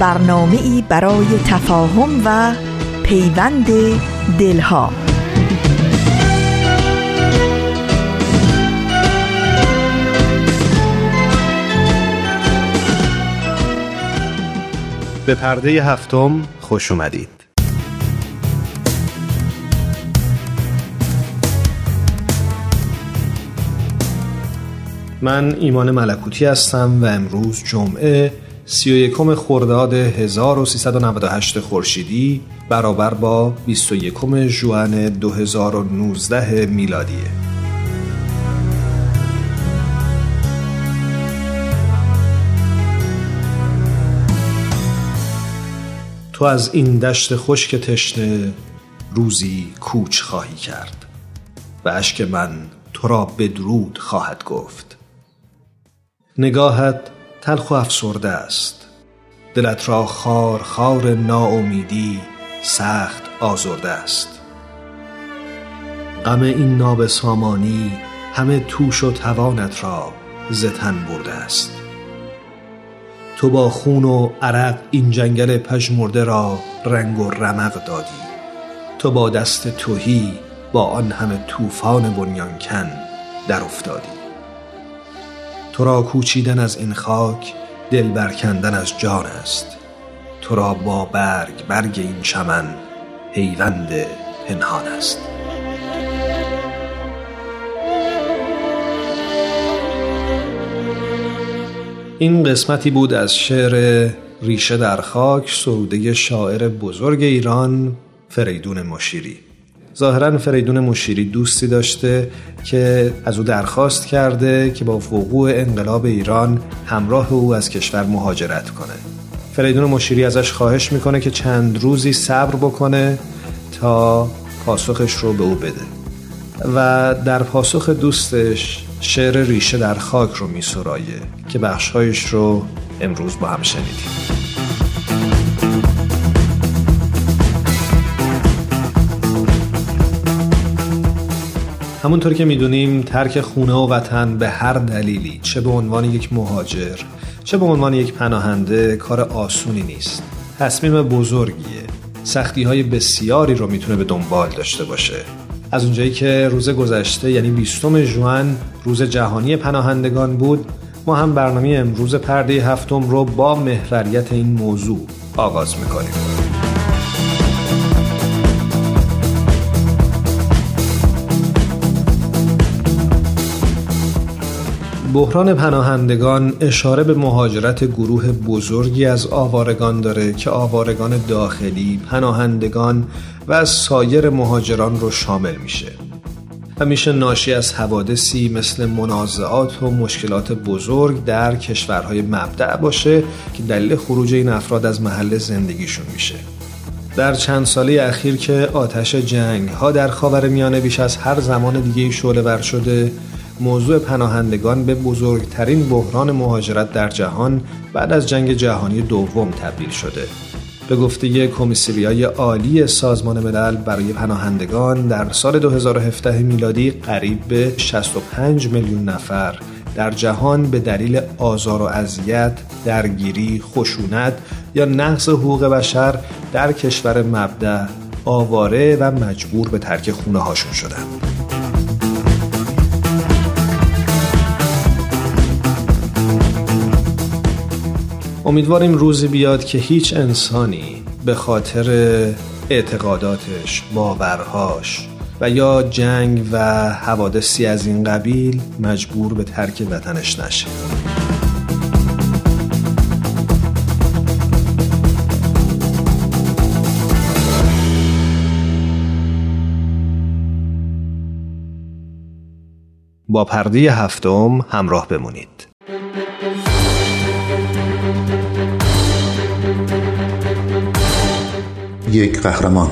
برنامه ای برای تفاهم و پیوند دلها. به پرده هفتم خوش اومدید. من ایمان ملکوتی هستم و امروز جمعه 31 خرداد 1398 خورشیدی برابر با 21 ژوئن 2019 میلادیه. تو از این دشت خشک تشنه روزی کوچ خواهی کرد و اشک من تو را بدرود خواهد گفت. نگاهت تلخ و افسرده است. دلت را خار خار ناامیدی سخت آزرده است. غم این نابسامانی همه توش و توانت را زتن برده است. تو با خون و عرق این جنگل پژمرده را رنگ و رمق دادی. تو با دست توهی با آن همه طوفان بنیانکن در افتادی. تو را کوچیدن از این خاک دل برکندن از جان است. تو را با برگ برگ این چمن پیوند پنهان است. این قسمتی بود از شعر ریشه در خاک سروده شاعر بزرگ ایران فریدون مشیری. ظاهرا فریدون مشیری دوستی داشته که از او درخواست کرده که با وقوع انقلاب ایران همراه او از کشور مهاجرت کنه. فریدون مشیری ازش خواهش می‌کنه که چند روزی صبر بکنه تا پاسخش رو به او بده. و در پاسخ دوستش شعر ریشه در خاک رو میسرایه که بخشهایش رو امروز با هم شنیدیم. همونطور که می‌دونیم ترک خونه و وطن به هر دلیلی چه به عنوان یک مهاجر چه به عنوان یک پناهنده کار آسونی نیست. تصمیم بزرگیه. سختی های بسیاری رو می‌تونه به دنبال داشته باشه. از اونجایی که روز گذشته یعنی 20 ژوئن روز جهانی پناهندگان بود ما هم برنامه امروز پرده هفتم رو با محوریت این موضوع آغاز می‌کنیم. بحران پناهندگان اشاره به مهاجرت گروه بزرگی از آوارگان داره که آوارگان داخلی، پناهندگان و سایر مهاجران رو شامل میشه. و میشه ناشی از حوادثی مثل منازعات و مشکلات بزرگ در کشورهای مبدع باشه که دلیل خروج این افراد از محل زندگیشون میشه. در چند ساله اخیر که آتش جنگ ها در خاور میانه بیش از هر زمان دیگه شعله ور شده موضوع پناهندگان به بزرگترین بحران مهاجرت در جهان بعد از جنگ جهانی دوم تبدیل شده. به گفته کمیسریای عالی سازمان ملل برای پناهندگان در سال 2017 میلادی قریب به 65 میلیون نفر در جهان به دلیل آزار و اذیت، درگیری، خشونت یا نقض حقوق بشر در کشور مبدع آواره و مجبور به ترک خونه هاشون شدند. امیدواریم روزی بیاد که هیچ انسانی به خاطر اعتقاداتش، باورهاش و یا جنگ و حوادثی از این قبیل مجبور به ترک وطنش نشه. با پرده هفتم همراه بمونید یک قهرمان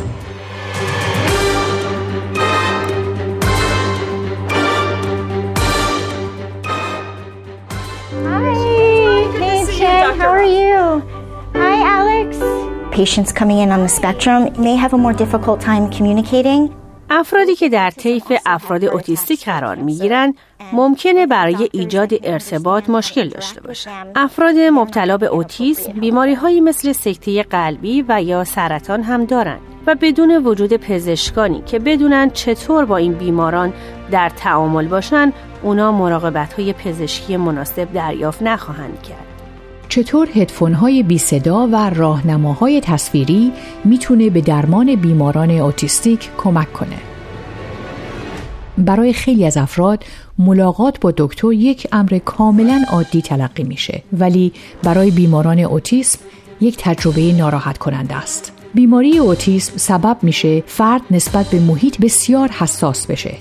Patients coming in on the spectrum may have a more difficult time communicating. افرادی که در طیف افراد اوتیستیک قرار می گیرند ممکنه برای ایجاد ارتباط مشکل داشته باشند. افراد مبتلا به اوتیسم بیماری هایی مثل سکته قلبی و یا سرطان هم دارند و بدون وجود پزشکانی که بدونن چطور با این بیماران در تعامل باشند اونا مراقبت های پزشکی مناسب دریافت نخواهند کرد. چطور هدفون های بی صدا و راهنماهای تصویری می‌تونه به درمان بیماران اوتیستیک کمک کنه. برای خیلی از افراد ملاقات با دکتر یک امر کاملا عادی تلقی میشه ولی برای بیماران اوتیسم یک تجربه ناراحت کننده است. بیماری اوتیسم سبب میشه فرد نسبت به محیط بسیار حساس بشه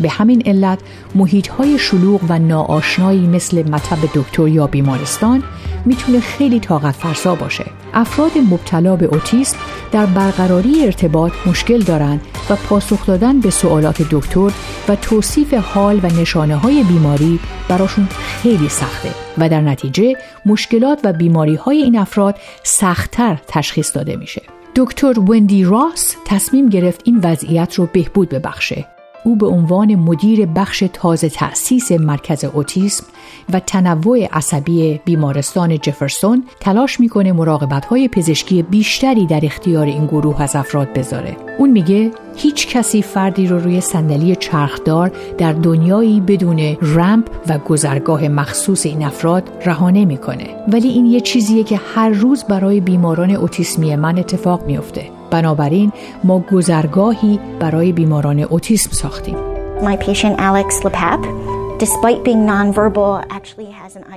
به همین علت محیط های شلوغ و ناآشنایی مثل مطب دکتر یا بیمارستان می‌تونه خیلی طاقت فرسا باشه. افراد مبتلا به اوتیسم در برقراری ارتباط مشکل دارند و پاسخ دادن به سوالات دکتر و توصیف حال و نشانه های بیماری براشون خیلی سخته و در نتیجه مشکلات و بیماری های این افراد سختتر تشخیص داده میشه. دکتر وندی راس تصمیم گرفت این وضعیت رو بهبود ببخشه او به عنوان مدیر بخش تازه تأسیس مرکز اوتیسم و تنوع عصبی بیمارستان جفرسون تلاش می‌کنه مراقبت های پزشکی بیشتری در اختیار این گروه از افراد بذاره. اون میگه هیچ کسی فردی رو روی صندلی چرخدار در دنیایی بدون رمپ و گذرگاه مخصوص این افراد رها نمی‌کنه. ولی این یه چیزیه که هر روز برای بیماران اوتیسمی من اتفاق میافته. بنابراین ما گذرگاهی برای بیماران اوتیسم ساختیم.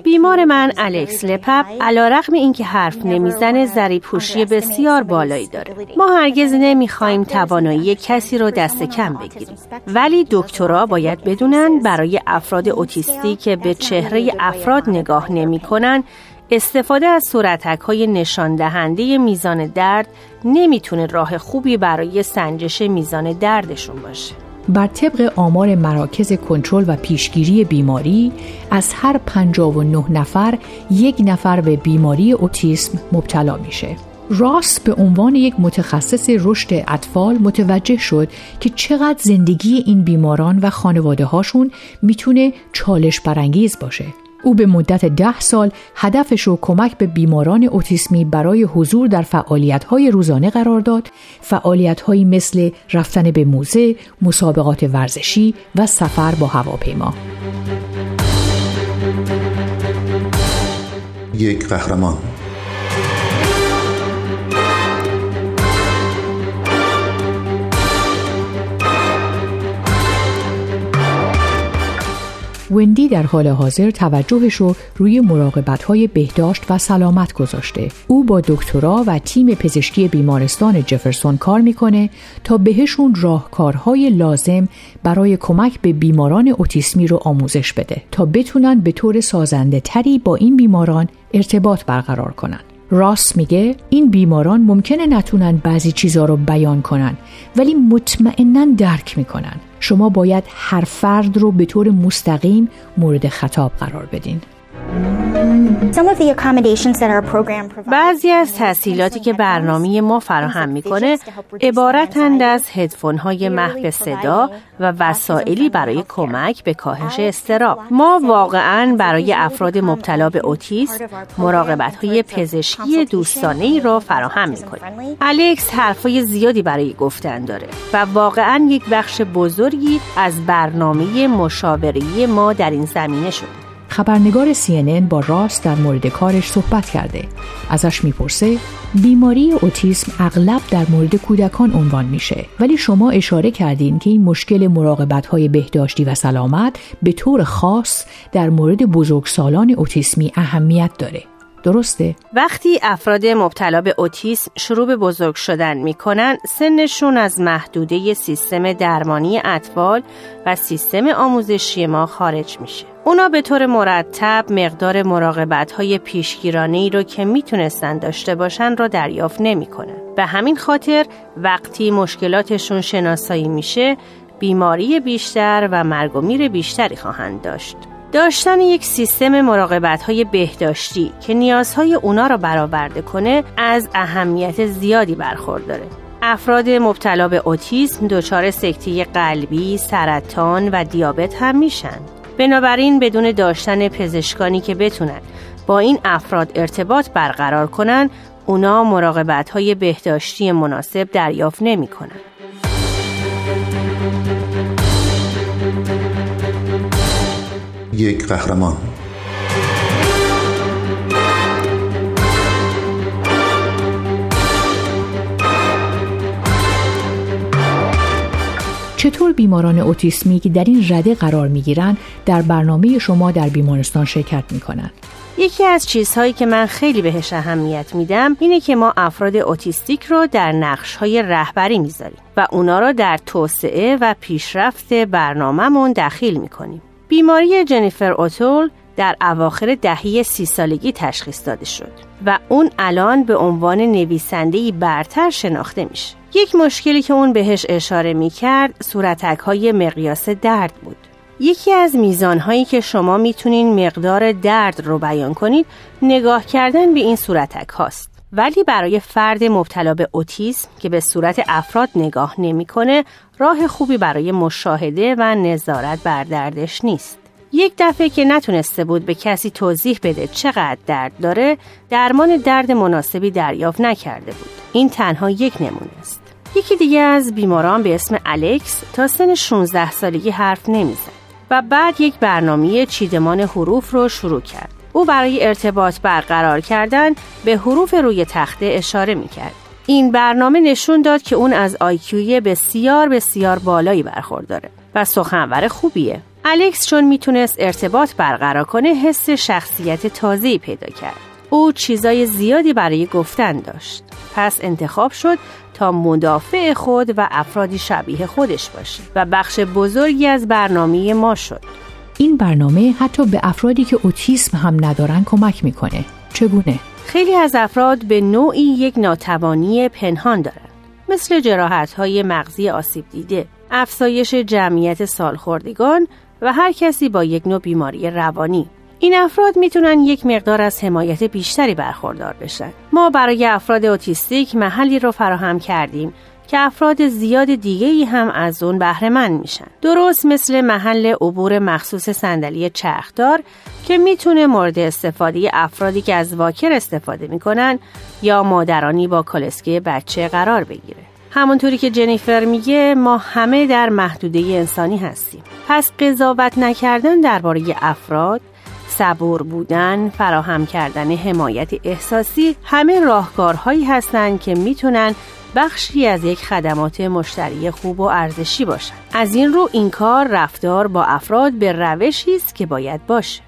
بیمار من الکس لپپ علا رقم این که حرف نمی‌زنه زری پوشی بسیار بالایی داره. ما هرگز نمی‌خواهیم توانایی کسی رو دست کم بگیریم. ولی دکترها باید بدونن برای افراد اوتیستی که به چهره افراد نگاه نمی‌کنن استفاده از صورتک های نشان دهنده میزان درد نمی‌تونه راه خوبی برای سنجش میزان دردشون باشه. بر طبق آمار مراکز کنترل و پیشگیری بیماری از هر 59 نفر یک نفر به بیماری اوتیسم مبتلا میشه. راس به عنوان یک متخصص رشد اطفال متوجه شد که چقدر زندگی این بیماران و خانواده هاشون می‌تونه چالش برانگیز باشه او به مدت ده سال هدفش رو کمک به بیماران اوتیسمی برای حضور در فعالیت‌های روزانه قرار داد. فعالیت‌هایی مثل رفتن به موزه، مسابقات ورزشی و سفر با هواپیما. یک قهرمان. وندی در حال حاضر توجهش رو روی مراقبت های بهداشت و سلامت گذاشته. او با دکترا و تیم پزشکی بیمارستان جفرسون کار می‌کنه تا بهشون راهکارهای لازم برای کمک به بیماران اوتیسمی رو آموزش بده تا بتونن به طور سازنده تری با این بیماران ارتباط برقرار کنند. راس میگه این بیماران ممکنه نتونن بعضی چیزها رو بیان کنن ولی مطمئنا درک می‌کنن شما باید هر فرد رو به طور مستقیم مورد خطاب قرار بدین. بعضی از تحصیلاتی که برنامه ما فراهم می‌کنه عبارتند از هدفون های محو صدا و وسایلی برای کمک به کاهش استراب ما واقعا برای افراد مبتلا به اوتیسم مراقبت های پزشکی دوستانه ای را فراهم می‌کنیم. الکس حرفای زیادی برای گفتن داره و واقعا یک بخش بزرگی از برنامه مشاوره ما در این زمینه شده. خبرنگار CNN با راست در مورد کارش صحبت کرده ازش می‌پرسه بیماری اوتیسم اغلب در مورد کودکان عنوان میشه ولی شما اشاره کردین که این مشکل مراقبت های بهداشتی و سلامت به طور خاص در مورد بزرگسالان اوتیسمی اهمیت داره درسته؟ وقتی افراد مبتلا به اوتیسم شروع به بزرگ شدن می‌کنن سنشون از محدوده سیستم درمانی اطفال و سیستم آموزشی ما خارج میشه. اونا به طور مرتب مقدار مراقبت های پیشگیرانه ای رو که می‌تونستن داشته باشن را دریافت نمی‌کنن. به همین خاطر وقتی مشکلاتشون شناسایی میشه بیماری بیشتر و مرگ و میر بیشتری خواهند داشت. داشتن یک سیستم مراقبت های بهداشتی که نیازهای اونا را برآورده کنه از اهمیت زیادی برخورداره. افراد مبتلا به اوتیسم دچار سکته قلبی، سرطان و دیابت هم میشن. بنابراین بدون داشتن پزشکانی که بتونن با این افراد ارتباط برقرار کنن اونا مراقبت های بهداشتی مناسب دریافت نمی کنن. یک قهرمان چطور بیماران اوتیسمی که در این رده قرار می گیرند در برنامه شما در بیمارستان شرکت می کنند؟ یکی از چیزهایی که من خیلی بهش اهمیت میدم اینه که ما افراد اوتیستیک رو در نقش های رهبری می‌ذاریم و اونا رو در توسعه و پیشرفت برنامهمون دخیل می‌کنیم. بیماری جنیفر اوتول در اواخر دهه سی سالگی تشخیص داده شد و اون الان به عنوان نویسندهی برتر شناخته میشه. یک مشکلی که اون بهش اشاره می‌کرد صورتک های مقیاس درد بود. یکی از میزانهایی که شما می‌تونین مقدار درد رو بیان کنید نگاه کردن به این صورتک هاست. ولی برای فرد مبتلا به اوتیسم که به صورت افراد نگاه نمی‌کنه راه خوبی برای مشاهده و نظارت بر دردش نیست. یک دفعه که نتونسته بود به کسی توضیح بده چقدر درد داره درمان درد مناسبی دریافت نکرده بود. این تنها یک نمونه است. یکی دیگه از بیماران به اسم الکس تا سن 16 سالگی حرف نمی‌زد و بعد یک برنامه چیدمان حروف رو شروع کرد. او برای ارتباط برقرار کردن به حروف روی تخته اشاره می کرد. این برنامه نشون داد که اون از آیکیوی بسیار بسیار بالایی برخورداره و سخنور خوبیه. الکس چون می‌تونست ارتباط برقرار کنه حس شخصیت تازه‌ای پیدا کرد. او چیزای زیادی برای گفتن داشت. پس انتخاب شد تا مدافع خود و افرادی شبیه خودش باشه و بخش بزرگی از برنامه ما شد. این برنامه حتی به افرادی که اوتیسم هم ندارن کمک می‌کنه. چگونه؟ خیلی از افراد به نوعی یک ناتوانی پنهان دارند مثل جراحت های مغزی آسیب دیده، افزایش جمعیت سالخوردگان و هر کسی با یک نوع بیماری روانی. این افراد می‌تونن یک مقدار از حمایت بیشتری برخوردار بشن. ما برای افراد اوتیستیک محلی رو فراهم کردیم که افراد زیاد دیگه ای هم از اون بهره مند میشن. درست مثل محل عبور مخصوص صندلی چرخدار که می‌تونه مورد استفاده افرادی که از واکر استفاده می‌کنن یا مادرانی با کالسکه بچه قرار بگیره. همونطوری که جنیفر میگه ما همه در محدوده انسانی هستیم. پس قضاوت نکردن درباره افراد صبور بودن، فراهم کردن حمایت احساسی همه راهکارهایی هستند که می‌تونن بخشی از یک خدمات مشتری خوب و ارزشی باشد. از این رو این کار رفتار با افراد به روشی است که باید باشه.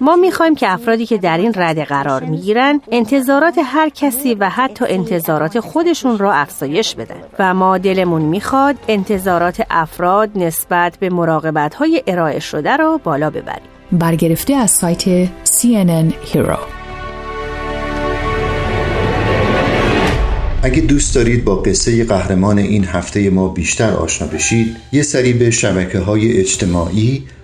ما می‌خوایم که افرادی که در این رده قرار می‌گیرن انتظارات هر کسی و حتی انتظارات خودشون را افزایش بدن. و ما دلمون می‌خواد انتظارات افراد نسبت به مراقبت های ارائه شده را بالا ببریم. برگرفته از سایت CNN Hero. اگه دوست دارید با قصه قهرمان این هفته ما بیشتر آشنا بشید یه سری به شبکه های اجتماعی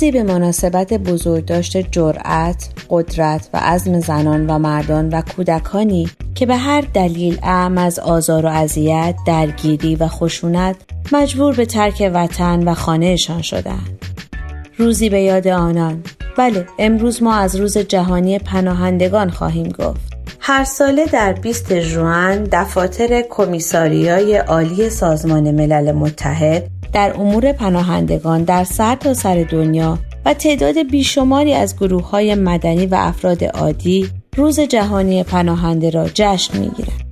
روزی به مناسبت بزرگداشت جرأت، قدرت و عزم زنان و مردان و کودکانی که به هر دلیل اعم از آزار و اذیت، درگیری و خشونت مجبور به ترک وطن و خانهشان شدند. روزی به یاد آنان بله امروز ما از روز جهانی پناهندگان خواهیم گفت هر ساله در 20 ژوئن دفاتر کمیساریای عالی سازمان ملل متحد در امور پناهندگان در سر تا سر دنیا و تعداد بیشماری از گروه های مدنی و افراد عادی روز جهانی پناهنده را جشن می‌گیرند.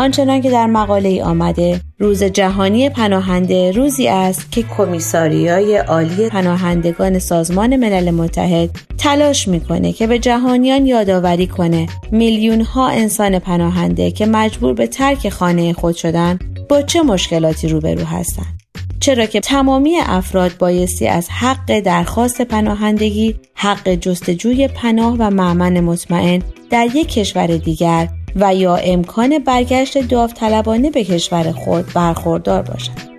آنچنان که در مقاله ای آمده روز جهانی پناهنده روزی است که کمیساریای عالی پناهندگان سازمان ملل متحد تلاش می‌کنه که به جهانیان یادآوری کنه میلیون ها انسان پناهنده که مجبور به ترک خانه خود شدن با چه مشکلاتی روبرو هستند. چرا که تمامی افراد بایستی از حق درخواست پناهندگی، حق جستجوی پناه و معمن مطمئن در یک کشور دیگر و یا امکان برگشت داوطلبانه به کشور خود برخوردار باشند.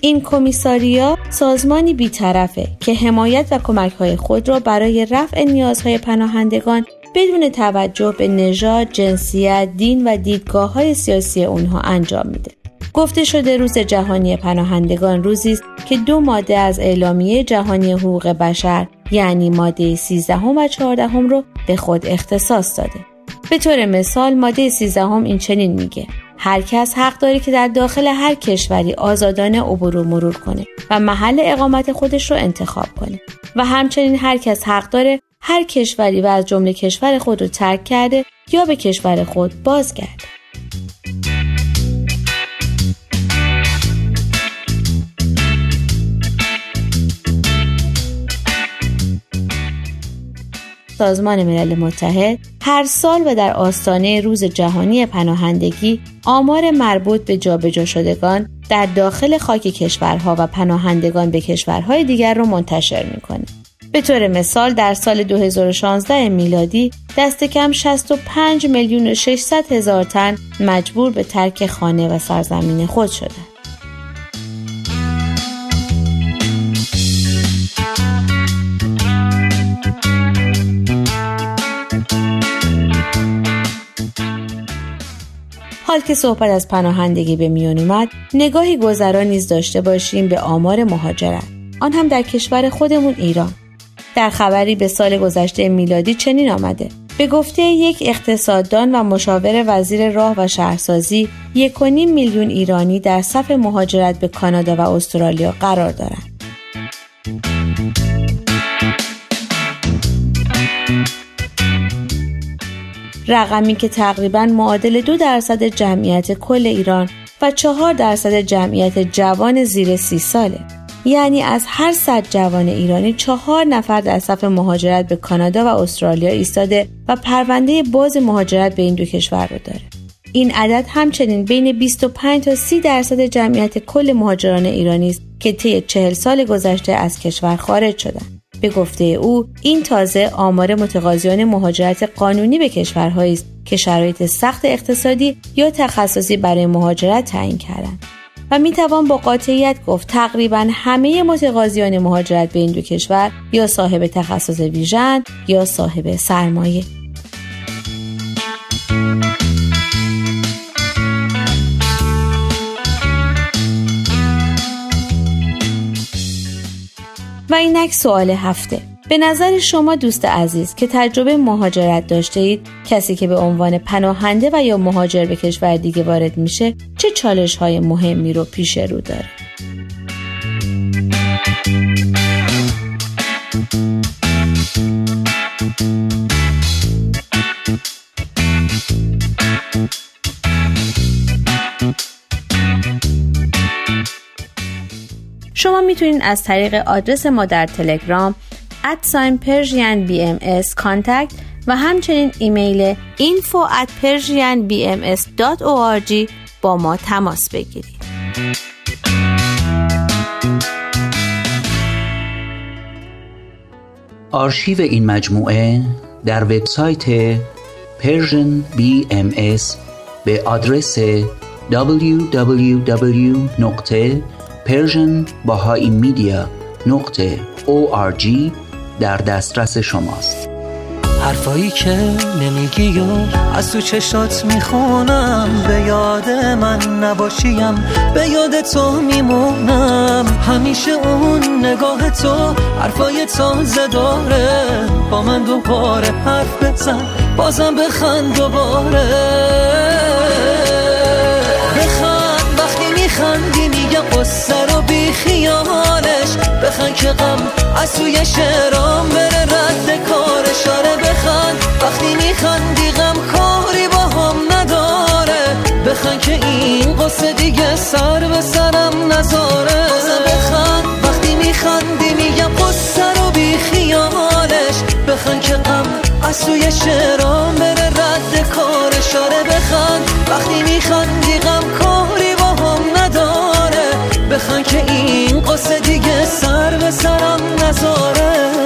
این کمیساریا سازمانی بیطرفه که حمایت و کمک های خود را برای رفع نیازهای پناهندگان بدون توجه به نژاد، جنسیت، دین و دیدگاه های سیاسی اونها انجام میده. گفته شده روز جهانی پناهندگان روزی است که دو ماده از اعلامیه جهانی حقوق بشر یعنی ماده 13 و 14 رو به خود اختصاص داده. به طور مثال ماده 13 این چنین میگه هر کس حق داره که در داخل هر کشوری آزادانه عبور و مرور کنه و محل اقامت خودش رو انتخاب کنه و همچنین هر کس حق داره هر کشوری و از جمله کشور خود رو ترک کرده یا به کشور خود بازگرده. سازمان ملل متحد هر سال و در آستانه روز جهانی پناهندگی آمار مربوط به جابجا شدگان در داخل خاک کشورها و پناهندگان به کشورهای دیگر را منتشر می‌کنه. به طور مثال در سال 2016 میلادی دست کم 65 میلیون و 600 هزار تن مجبور به ترک خانه و سرزمین خود شدند. حال که صحبت از پناهندگی به میان اومد نگاهی گذرا نیز داشته باشیم به آمار مهاجرت آن هم در کشور خودمون ایران در خبری به سال گذشته میلادی چنین آمده به گفته یک اقتصاددان و مشاور وزیر راه و شهرسازی یک میلیون ایرانی در صف مهاجرت به کانادا و استرالیا قرار دارند. رقمی که تقریبا معادل دو درصد جمعیت کل ایران و چهار درصد جمعیت جوان زیر سی ساله یعنی از هر صد جوان ایرانی چهار نفر در صف مهاجرت به کانادا و استرالیا ایستاده و پرونده باز مهاجرت به این دو کشور رو داره. این عدد همچنین بین 25 تا 30 درصد جمعیت کل مهاجران ایرانی است که طی چهل سال گذشته از کشور خارج شدند. به گفته او این تازه آمار متقاضیان مهاجرت قانونی به کشورهایی است که شرایط سخت اقتصادی یا تخصصی برای مهاجرت تعیین کردند. و می توان با قاطعیت گفت تقریبا همه متقاضیان مهاجرت به این دو کشور یا صاحب تخصص ویژن یا صاحب سرمایه. و اینک سوال هفته. به نظر شما دوست عزیز که تجربه مهاجرت داشته اید کسی که به عنوان پناهنده و یا مهاجر به کشور دیگه وارد میشه چه چالش های مهمی رو پیش رو داره؟ شما می‌تونید از طریق آدرس ما در تلگرام at sign Persian BMS contact و همچنین ایمیل info at با ما تماس بگیرید. آرشیو این مجموعه در وبسایت Persian BMS به آدرس www.persianbahaimedia.org در دسترس شماست. حرفایی که نمیگی و از تو چشات می‌خونم به یاد من نباشیم به یاد تو میمونم. همیشه اون نگاه تو حرفای تازه داره. با من دوباره حرف بزن بازم بخند دوباره. بخند وقتی میخندی میگم قصه رو بی خیالش بخند که غم از توی شعرام بره رد کار اشاره بخند وقتی میخندی غم کاری با هم نداره. بخند که این قصه دیگه سر به سرم نذاره. بازم بخند وقتی میخندی میگم قصه رو بی خیالش. بخند که غم از توی شعرام بره رد کار اشاره بخند وقتی میخندی غم کاری بخند که این قصه دیگه سر به سرم نذاره.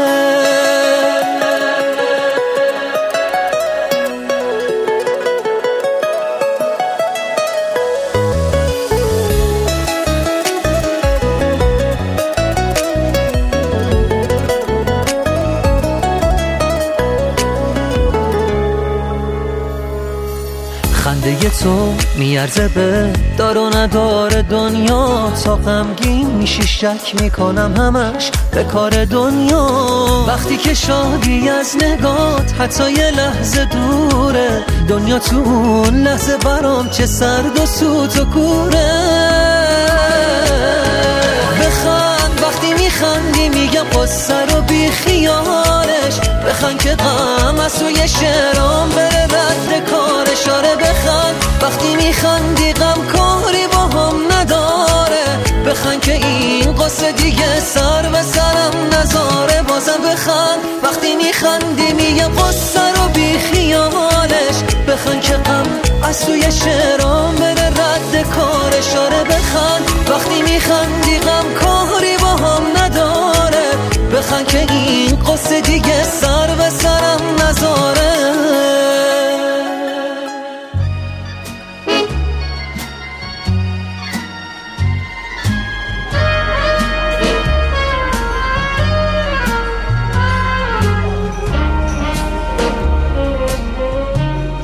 تو میارزه به دار و ندار دنیا. تا غمگین میشی شک می‌کنم همش به کار دنیا. وقتی که شادی از نگات حتی یه لحظه دوره. دنیا تو اون لحظه برام چه سرد و سوت و کوره. بخند وقتی میخندی میگم قصه رو بی خیالش بخند که غم توی شعرام بره رد کار اشاره بخند وقتی میخندی غم کاری با هم نداره. بخند که این قصه دیگه سر به سرم نذاره بازم بخند. وقتی میخندی میگم قصه رو بی خیالش. بخند که غم از توی شعرام بره رد کار اشاره بخند. وقتی میخندی غم کاری با هم نداره. بخند که این قصه دیگه سر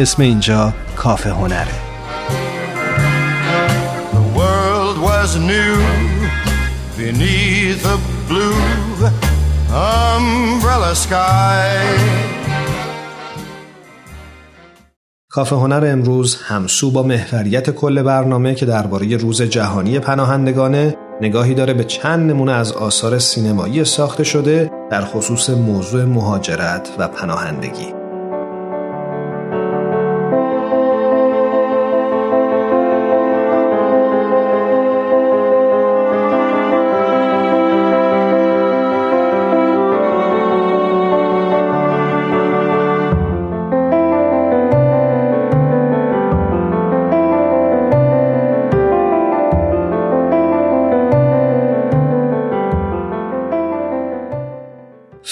اسم اینجا کافه هنره The world was new beneath a blue umbrella sky کافه هنر امروز همسو با محوریت کل برنامه که درباره روز جهانی پناهندگانه نگاهی داره به چند نمونه از آثار سینمایی ساخته شده در خصوص موضوع مهاجرت و پناهندگی.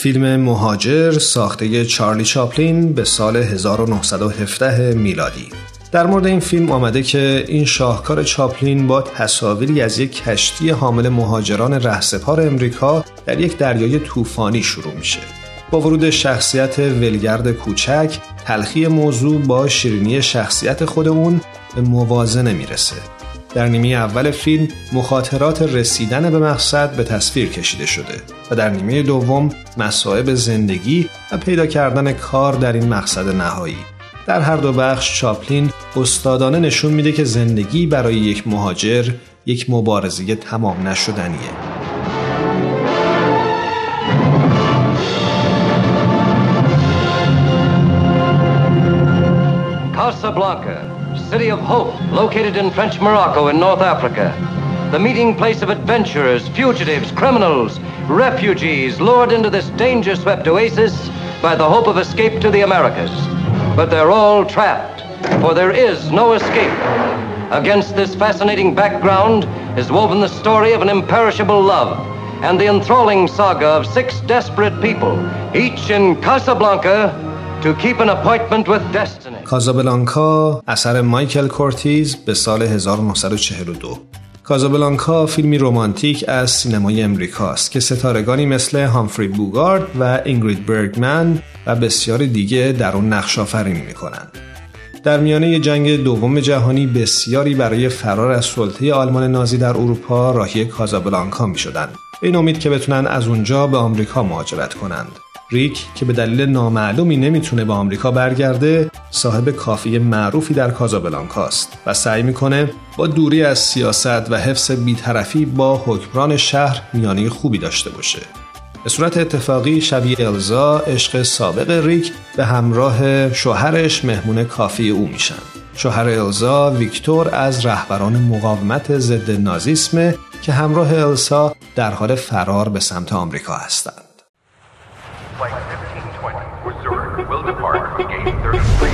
فیلم مهاجر ساخته چارلی چاپلین به سال 1917 میلادی. در مورد این فیلم آمده که این شاهکار چاپلین با تصاویری از یک کشتی حامل مهاجران رهسپار امریکا در یک دریای طوفانی شروع میشه. با ورود شخصیت ولگرد کوچک تلخی موضوع با شیرینی شخصیت خود اون به موازنه می‌رسه. در نیمه اول فیلم مخاطرات رسیدن به مقصد به تصویر کشیده شده و در نیمه دوم مصائب زندگی و پیدا کردن کار در این مقصد نهایی. در هر دو بخش چاپلین استادانه نشون میده که زندگی برای یک مهاجر یک مبارزه تمام نشدنیه. Casablanca city of hope located in French Morocco in North Africa. The meeting place of adventurers, fugitives, criminals, refugees lured into this danger swept oasis by the hope of escape to the Americas. But they're all trapped, for there is no escape. Against this fascinating background is woven the story of an imperishable love and the enthralling saga of six desperate people, each in Casablanca to keep an appointment with destiny. کازابلانکا اثر مایکل کورتیز به سال 1942 کازابلانکا فیلمی رومانتیک از سینمای امریکاست که ستارگانی مثل هامفری بوگارد و اینگرید برگمن و بسیاری دیگه در اون نقش آفرینی می‌کنند. در میانه جنگ دوم جهانی بسیاری برای فرار از سلطه آلمان نازی در اروپا راهی کازابلانکا می شدن. به این امید که بتونن از اونجا به آمریکا مهاجرت کنند. ریک که به دلیل نامعلومی نمی‌تونه به آمریکا برگرده صاحب کافی معروفی در کازابلانکاست و سعی می‌کنه با دوری از سیاست و حفظ بیطرفی با حکمران شهر میانه خوبی داشته باشه. به صورت اتفاقی شبیه الزا عشق سابق ریک به همراه شوهرش مهمون کافی او میشن. شوهر الزا ویکتور از رهبران مقاومت ضد نازیسم که همراه السا در حال فرار به سمت آمریکا هستند. Flight 1520 for will depart gate 33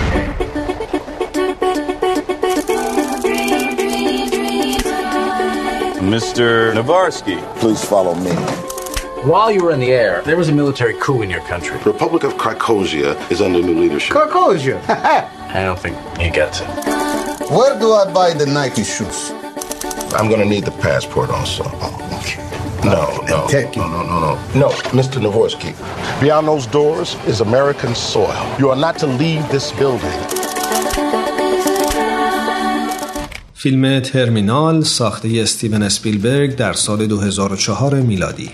Mr. Navarsky. Please follow me. While you were in the air, there was a military coup in your country. The Republic of Krakosia is under new leadership. Krakosia? I don't think he gets it. Where do I buy the Nike shoes? I'm gonna need the passport also. Oh, okay. No, no, no, no, no, no. No, Mr. Navorsky. Beyond those doors is American soil. You are not to leave this building. فیلم ترمینال ساخته استیون اسپیلبرگ در سال 2004 میلادی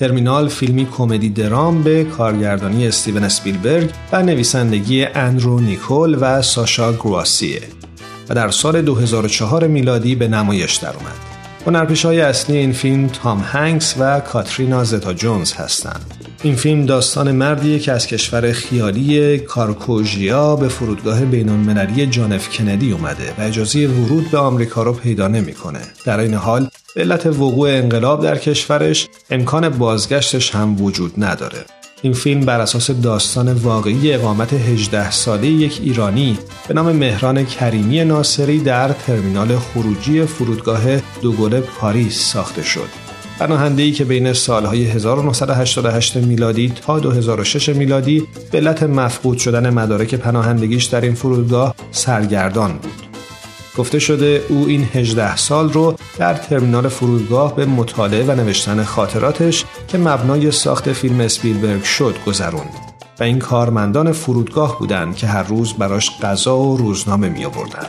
ترمینال فیلمی کمدی درام به کارگردانی استیون اسپیلبرگ و نویسندگی اندرو نیکول و ساشا گرواسیه و در سال 2004 میلادی به نمایش درآمد. هنرپیش های اصلی این فیلم تام هنگس و کاترینا زتا جونز هستند. این فیلم داستان مردیه که از کشور خیالی کارکوژیا به فرودگاه بین المللی جانف کندی اومده و اجازه ورود به آمریکا رو پیدا نمی‌کنه. در این حال به علت وقوع انقلاب در کشورش امکان بازگشتش هم وجود نداره. این فیلم بر اساس داستان واقعی اقامت 18 ساله یک ایرانی به نام مهران کریمی ناصری در ترمینال خروجی فرودگاه دوگله پاریس ساخته شد. پناهنده که بین سالهای 1988 میلادی تا 2006 میلادی به علت مفقود شدن مدارک پناهندگیش در این فرودگاه سرگردان بود. گفته شده او این 18 سال رو در ترمینال فرودگاه به مطالعه و نوشتن خاطراتش که مبنای ساخت فیلم اسپیلبرگ شد گذروند و این کارمندان فرودگاه بودند که هر روز براش غذا و روزنامه می آوردند.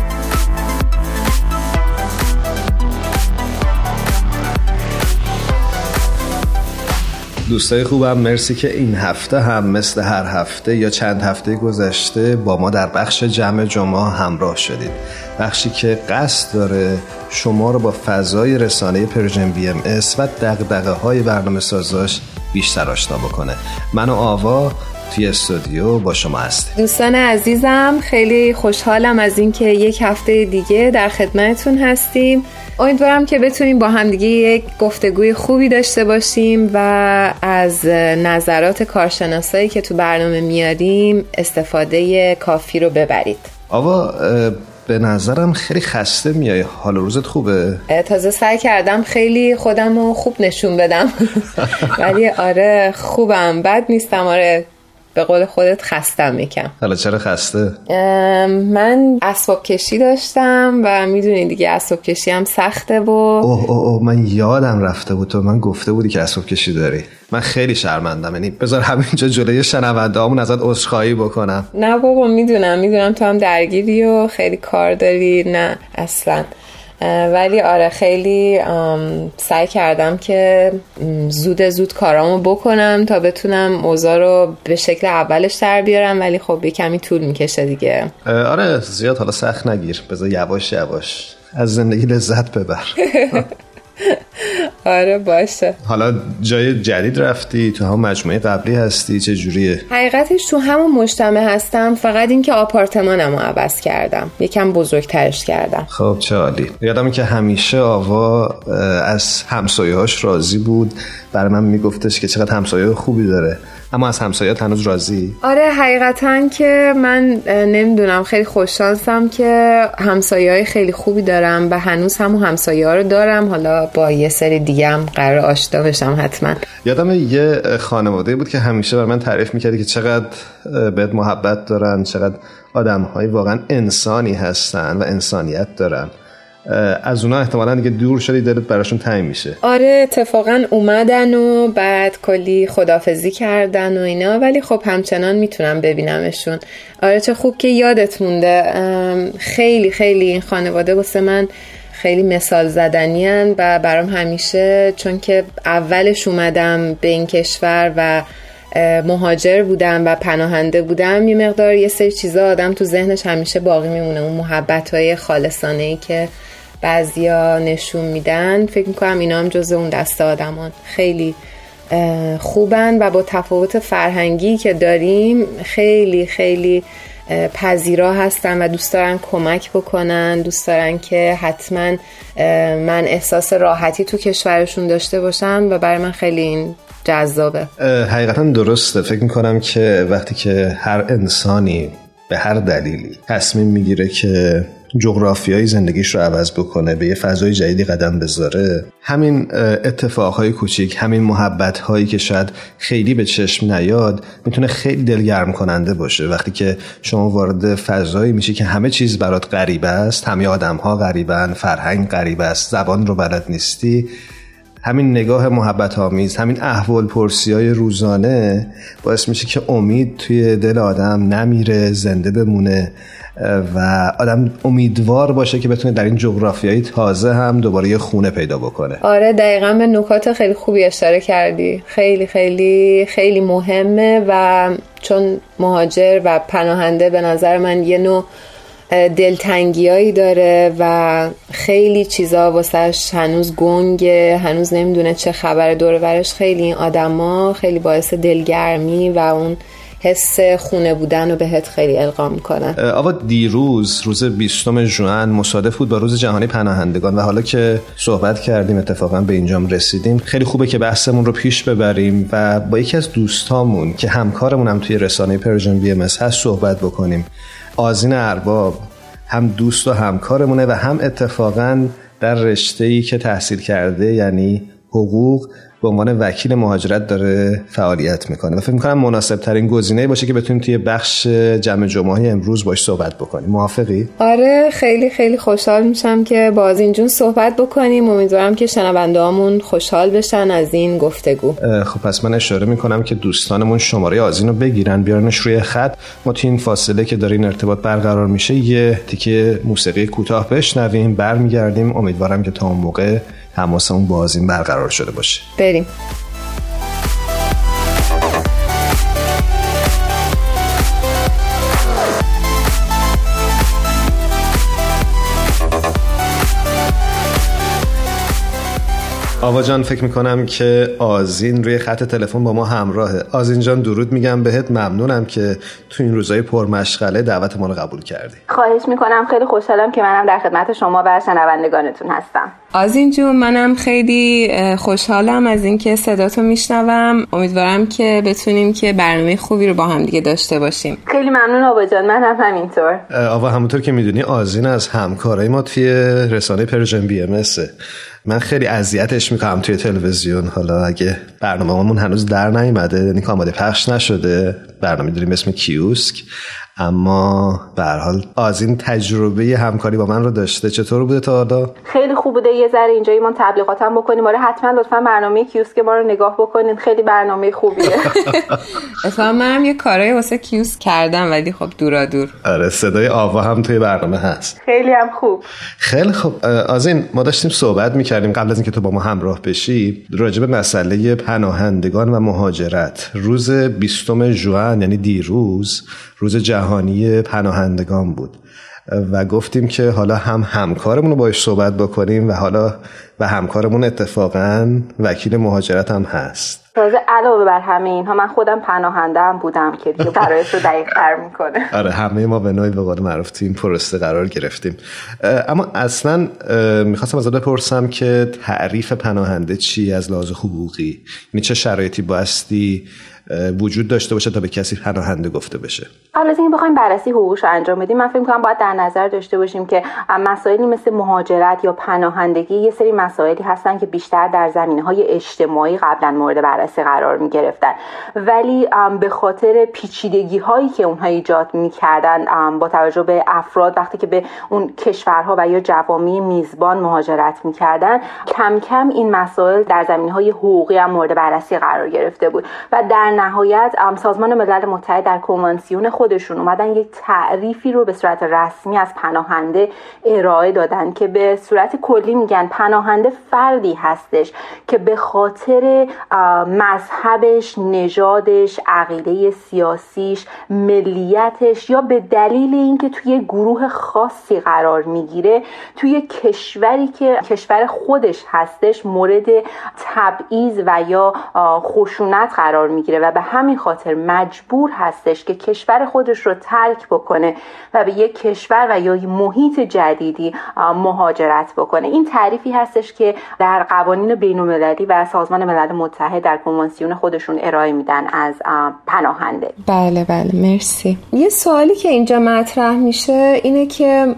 دوستای خوبم مرسی که این هفته هم مثل هر هفته یا چند هفته گذشته با ما در بخش جمع جمعه همراه شدید. بخشی که قصد داره شما رو با فضای رسانه Persian BMS و دغدغه های برنامه سازاش بیشتر آشنا بکنه. من و آوا توی استودیو با شما هستیم. دوستان عزیزم خیلی خوشحالم از اینکه یک هفته دیگه در خدمتتون هستیم. امیدوارم که بتونیم با همدیگه یک گفتگوی خوبی داشته باشیم و از نظرات کارشناسایی که تو برنامه میاریم استفاده کافی رو ببرید. آوا به نظرم خیلی خسته میای. حال روزت خوبه؟ تازه سعی کردم. خیلی خودم رو خوب نشون بدم. ولی آره خوبم. بد نیستم. آره به قول خودت خستم میکم حالا چرا خسته؟ من اسباب کشی داشتم و می‌دونی دیگه اسباب کشی هم سخته و اوه اوه اوه من یادم رفته بود تو من گفته بودی که اسباب کشی داری. من خیلی شرمندم. یعنی بذار همینجا جلوی شنونده همون ازت عذرخواهی بکنم. نه بابا می‌دونم می‌دونم تو هم درگیری و خیلی کار داری. نه اصلا. ولی آره خیلی سعی کردم که زود زود کارامو بکنم تا بتونم اوضاع رو به شکل اولش در بیارم ولی خب یه کمی طول می‌کشه دیگه. آره زیاد حالا سخت نگیر. بذار یواش یواش از زندگی لذت ببر. آره باشه. حالا جای جدید رفتی؟ تو هم مجموعه قبلی هستی؟ چه جوریه؟ حقیقتش تو همون مجتمع هستم. فقط اینکه آپارتمانمو عوض کردم. یکم بزرگترش کردم. خب چه عالی. یادم که همیشه آوا از همسایه‌هاش راضی بود. برای من میگفتش که چقدر همسایه خوبی داره. اما از همسایات هنوز راضی؟ آره حقیقتا که من نمی‌دونم خیلی خوششانسم که همسایه های خیلی خوبی دارم و هنوز همون همسایه ها رو دارم. حالا با یه سری دیگه هم قرار آشنا بشم حتما. یادم یه خانواده بود که همیشه بر من تعریف می‌کردی که چقدر بهت محبت دارن چقدر آدم های واقعا انسانی هستن و انسانیت دارن. از اونا احتمالا دیگه دور شدی دلت براشون تنگ میشه. آره اتفاقا اومدن و بعد کلی خدافزی کردن و اینا ولی خب همچنان می‌تونم ببینمشون. آره چه خوب که یادت مونده. خیلی خیلی این خانواده واسه من خیلی مثال زدنیان و برام همیشه چون که اولش اومدم به این کشور و مهاجر بودم و پناهنده بودم یه مقدار یه سری چیزا آدم تو ذهنش همیشه باقی میمونه اون محبت های خالصانه ای که بعضیا نشون میدن. فکر می‌کنم اینا هم جز اون دست آدمان. خیلی خوبن و با تفاوت فرهنگی که داریم خیلی خیلی پذیرا هستن و دوست دارن کمک بکنن. دوست دارن که حتما من احساس راحتی تو کشورشون داشته باشم و برای من خیلی این جذابه. حقیقتا درسته. فکر می‌کنم که وقتی که هر انسانی به هر دلیلی تصمیم می‌گیره که جغرافیای زندگیش رو عوض بکنه به یه فضای جدیدی قدم بذاره. همین اتفاقهای کوچیک همین محبت هایی که شاید خیلی به چشم نیاد می‌تونه خیلی دلگرم کننده باشه. وقتی که شما وارد فضایی میشی که همه چیز برات غریبه است همه آدم ها غریبن فرهنگ غریبه است زبان رو بلد نیستی همین نگاه محبت آمیز همین احوال پرسی های روزانه باعث میشه که امید توی دل آدم نمیره زنده بمونه و آدم امیدوار باشه که بتونه در این جغرافیایی تازه هم دوباره یه خونه پیدا بکنه. آره دقیقا به نکات خیلی خوبی اشاره کردی. خیلی خیلی خیلی مهمه و چون مهاجر و پناهنده به نظر من یه نوع دلتنگیایی داره و خیلی چیزا واسهش هنوز گنگه هنوز نمی‌دونه چه خبر دور برش خیلی این آدما خیلی باعث دلگرمی و اون حس خونه بودن رو بهت خیلی القا می‌کنن. آقا دیروز روز 20 ژوئن مصادف بود با روز جهانی پناهندگان و حالا که صحبت کردیم اتفاقا به اینجام رسیدیم خیلی خوبه که بحثمون رو پیش ببریم و با یکی از دوستامون که همکارمون هم توی رسانه Persian BMS هست صحبت بکنیم. آزین ارباب هم دوست و همکارمونه و هم اتفاقا در رشته ای که تحصیل کرده یعنی حقوق به عنوان وکیل مهاجرت داره فعالیت می‌کنه. و فکر می‌کنم مناسب ترین گزینه باشه که بتونیم توی بخش جمع جمعه امروز باش صحبت بکنیم. موافقی؟ آره خیلی خیلی خوشحال میشم که باز اینجون صحبت بکنیم. امیدوارم که شنونده خوشحال بشن از این گفتگو. خب پس من اشاره می‌کنم که دوستانمون شماره آزین رو بگیرن بیارنش روی خط. ما توی این فاصله که داره این ارتباط برقرار میشه یه تیکه موسیقی کوتاه بشنویم برمیگردیم. امیدوارم که تا اون موقع تماسمون با آزین برقرار شده باشه. بریم. آوا جان فکر می‌کنم که آزین روی خط تلفن با ما همراهه. آزین جان درود میگم بهت. ممنونم که تو این روزای پرمشغله دعوت ما رو قبول کردی. خواهش می‌کنم. خیلی خوشحالم که منم در خدمت شما و شنوندگانتون هستم. آزین جون منم خیلی خوشحالم از اینکه صداتو میشنوم. امیدوارم که بتونیم که برنامه خوبی رو با هم دیگه داشته باشیم. خیلی ممنون آوا جان. منم هم همینطور آوا همونطور که می‌دونی آزین از همکارای ما توی رسانه Persian BMS من خیلی اذیتش می‌کنم توی تلویزیون. حالا اگه برنامه‌مون هنوز در نیومده یعنی آماده پخش نشده برنامه داریم اسم کیوسک. اما به حال آزین تجربه همکاری با من رو داشته. چطور بوده تا حالا؟ خیلی خوب بوده. یه ذره اینجا ایمان تبلیغاتم بکنیم. آره حتما لطفا برنامه کیوسک ما رو نگاه بکنین. خیلی برنامه خوبیه. اتفاقا منم یه کارای واسه کیوسک کردم ولی خب دورا دور. آره صدای آوا هم توی برنامه هست. خیلی هم خوب. خیلی خوب. آزین ما داشتیم صحبت می‌کردیم قبل از اینکه تو با ما همراه بشی راجع به مسئله پناهندگان و مهاجرت. روز 20 ژوئن یعنی دیروز روز جهانی پناهندگان بود. و گفتیم که حالا هم همکارمون رو باش صحبت بکنیم و حالا و همکارمون اتفاقا وکیل مهاجرت هم هست. تازه علاوه بر همه اینها من خودم پناهنده هم بودم که دیگه برایش رو دقیق تر می‌کنه. آره همه ما به نوعی به قول معروف تو این پرسته قرار گرفتیم. اما اصلا می‌خواستم ازت بپرسم که تعریف پناهنده چی از لحاظ حقوقی؟ یعنی چه شرایطی بایستی وجود داشته باشه تا به کسی پناهنده گفته بشه. از اینکه بخوایم بررسی حقوقش انجام بدیم من فکر می‌کنم باید در نظر داشته باشیم که مسائلی مثل مهاجرت یا پناهندگی یه سری مسائلی هستن که بیشتر در زمینه های اجتماعی قبلا مورد بررسی قرار می گرفتن ولی به خاطر پیچیدگی هایی که اونها ایجاد می‌کردن با توجه به افراد وقتی که به اون کشورها و یا جوامع میزبان مهاجرت می‌کردن کم کم این مسائل در زمینه های حقوقی هم مورد بررسی قرار گرفته بود. و در نهایت سازمان ملل متحد در کنوانسیون خودشون اومدن یک تعریفی رو به صورت رسمی از پناهنده ارائه دادن که به صورت کلی میگن پناهنده فردی هستش که به خاطر مذهبش نژادش عقیده سیاسیش ملیتش یا به دلیل اینکه توی گروه خاصی قرار می‌گیره توی کشوری که کشور خودش هستش مورد تبعیض و یا خشونت قرار می‌گیره و به همین خاطر مجبور هستش که کشور خودش رو ترک بکنه و به یک کشور و یا محیط جدیدی مهاجرت بکنه. این تعریفی هستش که در قوانین بین المللی و سازمان ملل متحد در کنوانسیون خودشون ارائه میدن از پناهنده. بله بله. مرسی. یه سوالی که اینجا مطرح میشه اینه که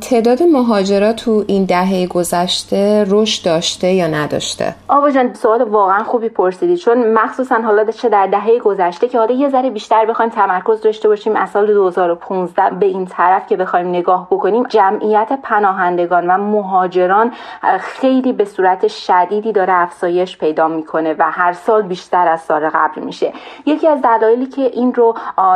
تعداد مهاجرات تو این دهه گذشته رشد داشته یا نداشته؟ آبا جان سوال واقعا خوبی پرسیدی چون مخصوصا حالا چه در دهه گذشته که حالا یه ذره بیشتر بخوایم تمرکز داشته باشیم از سال 2015 به این طرف که بخوایم نگاه بکنیم جمعیت پناهندگان و مهاجران خیلی به صورت شدیدی داره افزایش پیدا می‌کنه و هر سال بیشتر از سال قبل میشه. یکی از دلایلی که این رو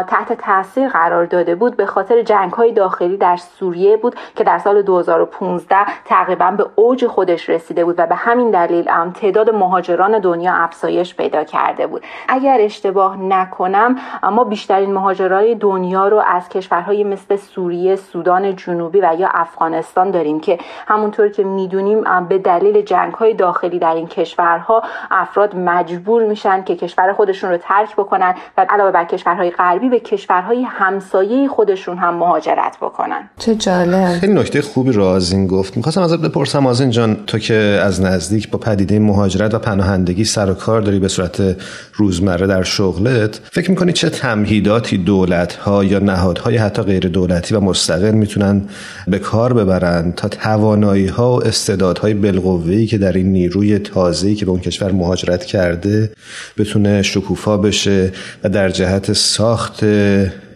تحت تاثیر قرار داده بود به خاطر جنگ های داخلی در سوریه بود که در سال 2015 تقریبا به اوج خودش رسیده بود و به همین دلیل هم تعداد مهاجران دنیا افزایش پیدا کرده بود. اگر اشتباه نکنم ما بیشترین مهاجرای دنیا رو از کشورهای مثل سوریه، سودان جنوبی و یا افغانستان داریم که همونطور که می‌دونیم به دلیل جنگ های داخلی در این کشورها افراد مجبور میشن که کشور خودشون رو ترک بکنن و علاوه بر کشورهای غربی به کشورهای همسایه خودشون هم مهاجرت بکنن. چه جالب. خیلی نکته خوبی رو از این گفت. می‌خواستم ازت بپرسم آزین جان تو که از نزدیک با پدیده مهاجرت و پناهندگی سر و کار داری به صورت روزمره در شغلت فکر می‌کنی چه تمهیداتی دولت ها یا نهادهای حتی غیر دولتی و مستقل می‌تونن به کار ببرن تا توانایی ها و استعدادهای بالقوه‌ای که در این نیروی تازه‌ای که به اون کشور مهاجرت کرده بتونه شکوفا بشه و در جهت ساخت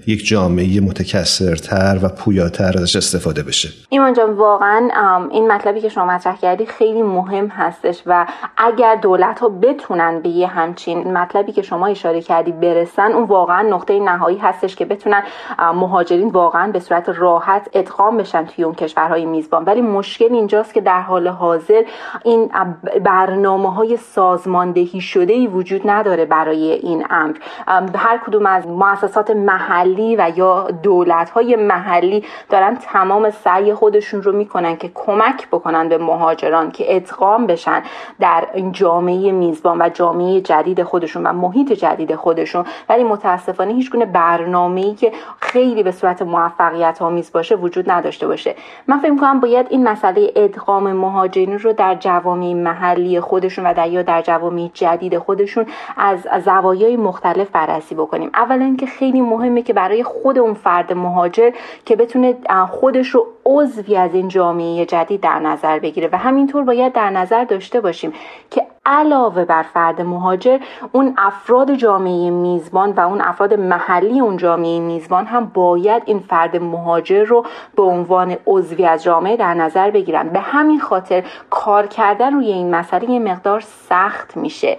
یک جامعه متکثرتر و پویاتر ازش استفاده بشه. ایمان جان واقعا این مطلبی که شما مطرح کردی خیلی مهم هستش و اگر دولت ها بتونن به یه همچین مطلبی که شما اشاره کردی برسن اون واقعا نقطه نهایی هستش که بتونن مهاجرین واقعا به صورت راحت ادغام بشن توی اون کشورهای میزبان. ولی مشکل اینجاست که در حال حاضر این برنامه های سازماندهی شده ای وجود نداره برای این امر. هر کدوم از مؤسسات محلی و یا دولت های محلی دارن تمام سعی خودشون رو می‌کنن که کمک بکنن به مهاجران که ادغام بشن در جامعه میزبان و جامعه جدید خودشون و محیط جدید خودشون. ولی متاسفانه هیچ گونه برنامه‌ای که خیلی به صورت موفقیت آمیز باشه وجود نداشته باشه. من فکر می‌کنم باید این مسئله ادغام مهاجرین رو در جوامع محلی خودشون و در یا در جوامع جدید خودشون از زوایای مختلف بررسی بکنیم. اولا اینکه خیلی مهمه که برای خود اون فرد مهاجر که بتونه خودش رو عضوی از این جامعه جدید در نظر بگیره. و همینطور باید در نظر داشته باشیم که علاوه بر فرد مهاجر اون افراد جامعه میزبان و اون افراد محلی اون جامعه میزبان هم باید این فرد مهاجر رو به عنوان عضوی از جامعه در نظر بگیرن. به همین خاطر کار کردن روی این مسئله یه مقدار سخت میشه.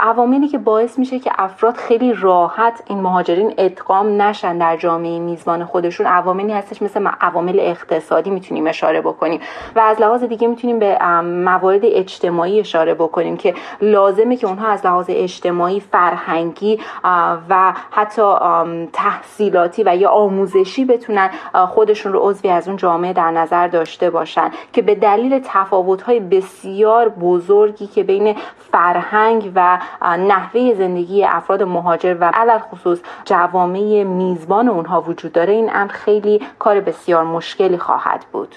عواملی که باعث میشه که افراد خیلی راحت این مهاجرین ادغام نشن در جامعه میزبان خودشون عواملی هستش مثل عوامل اقتصادی می‌تونیم اشاره بکنیم و از لحاظ دیگه می‌تونیم به موارد اجتماعی اشاره بکنیم. که لازمه که اونها از لحاظ اجتماعی فرهنگی و حتی تحصیلاتی و یا آموزشی بتونن خودشون رو عضوی از اون جامعه در نظر داشته باشن. که به دلیل تفاوت‌های بسیار بزرگی که بین فرهنگ و نحوه زندگی افراد مهاجر و علل خصوص جوامع میزبان اونها وجود داره این امر خیلی کار بسیار مشکلی خواهد بود.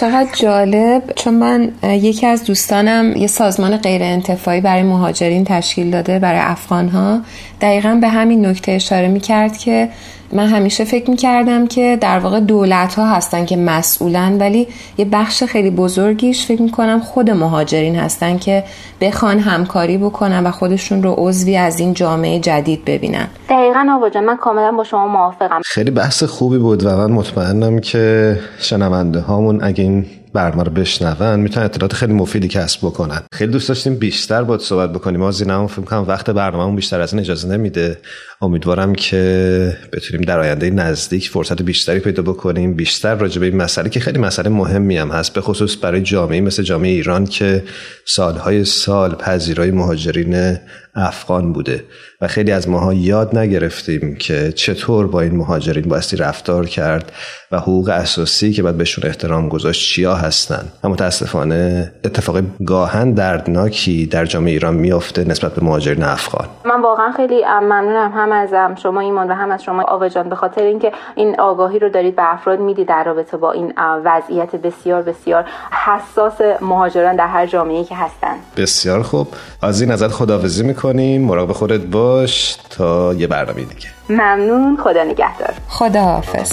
چقدر جالب. چون من یکی از دوستانم یه سازمان غیر انتفاعی برای مهاجرین تشکیل داده برای افغان ها دقیقا به همین نکته اشاره می کرد که من همیشه فکر می کردم که در واقع دولت ها هستن که مسئولن ولی یه بخش خیلی بزرگیش فکر می کنم خود مهاجرین هستن که بخوان همکاری بکنن و خودشون رو عضوی از این جامعه جدید ببینن. دقیقا آواجه من کاملا با شما موافقم. خیلی بحث خوبی بود و من مطمئنم که شنونده هامون اگه این برنامه رو بشنون می‌تونن اطلاعات خیلی مفیدی کسب بکنن. خیلی دوست داشتیم بیشتر باید صحبت بکنیم. از این فکر کنم وقت برنامهمون بیشتر از این اجازه نمیده. امیدوارم که بتونیم در آینده نزدیک فرصت بیشتری پیدا بکنیم. بیشتر راجع به این مسئله که خیلی مسئله مهمی هم هست به خصوص برای جامعه مثل جامعه ایران که سالهای سال پذیرای مهاجرین افغان بوده و خیلی از ماها یاد نگرفتیم که چطور با این مهاجرین بایستی رفتار کرد و حقوق اساسی که باید بهشون احترام گذاشت چیا هستن. و متاسفانه اتفاق گاهن دردناکی در جامعه ایران میافته نسبت به مهاجرین افغان. من واقعا خیلی ممنونم هم از شما ایمان و هم از شما آوا جان. به خاطر اینکه این آگاهی رو دارید به افراد می‌دید در رابطه با این وضعیت بسیار بسیار حساس مهاجران در هر جامعه‌ای که هستن. بسیار خوب. از این ازت خداحافظی می‌کنیم. مراقب خودت باش تا یه برنامه دیگه. ممنون. خدا نگهدار. خداحافظ.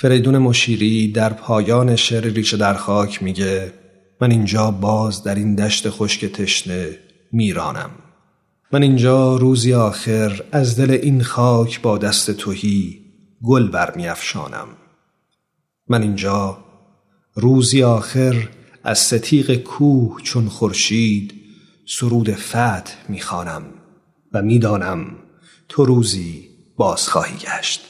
فریدون مشیری در پایان شعر ریشه در خاک میگه من اینجا باز در این دشت خشک تشنه میرانم. من اینجا روزی آخر از دل این خاک با دست توهی گل برمیافشانم من اینجا روزی آخر از ستیق کوه چون خورشید سرود فتح می‌خوانم و می‌دانم تو روزی باز خواهی گشت.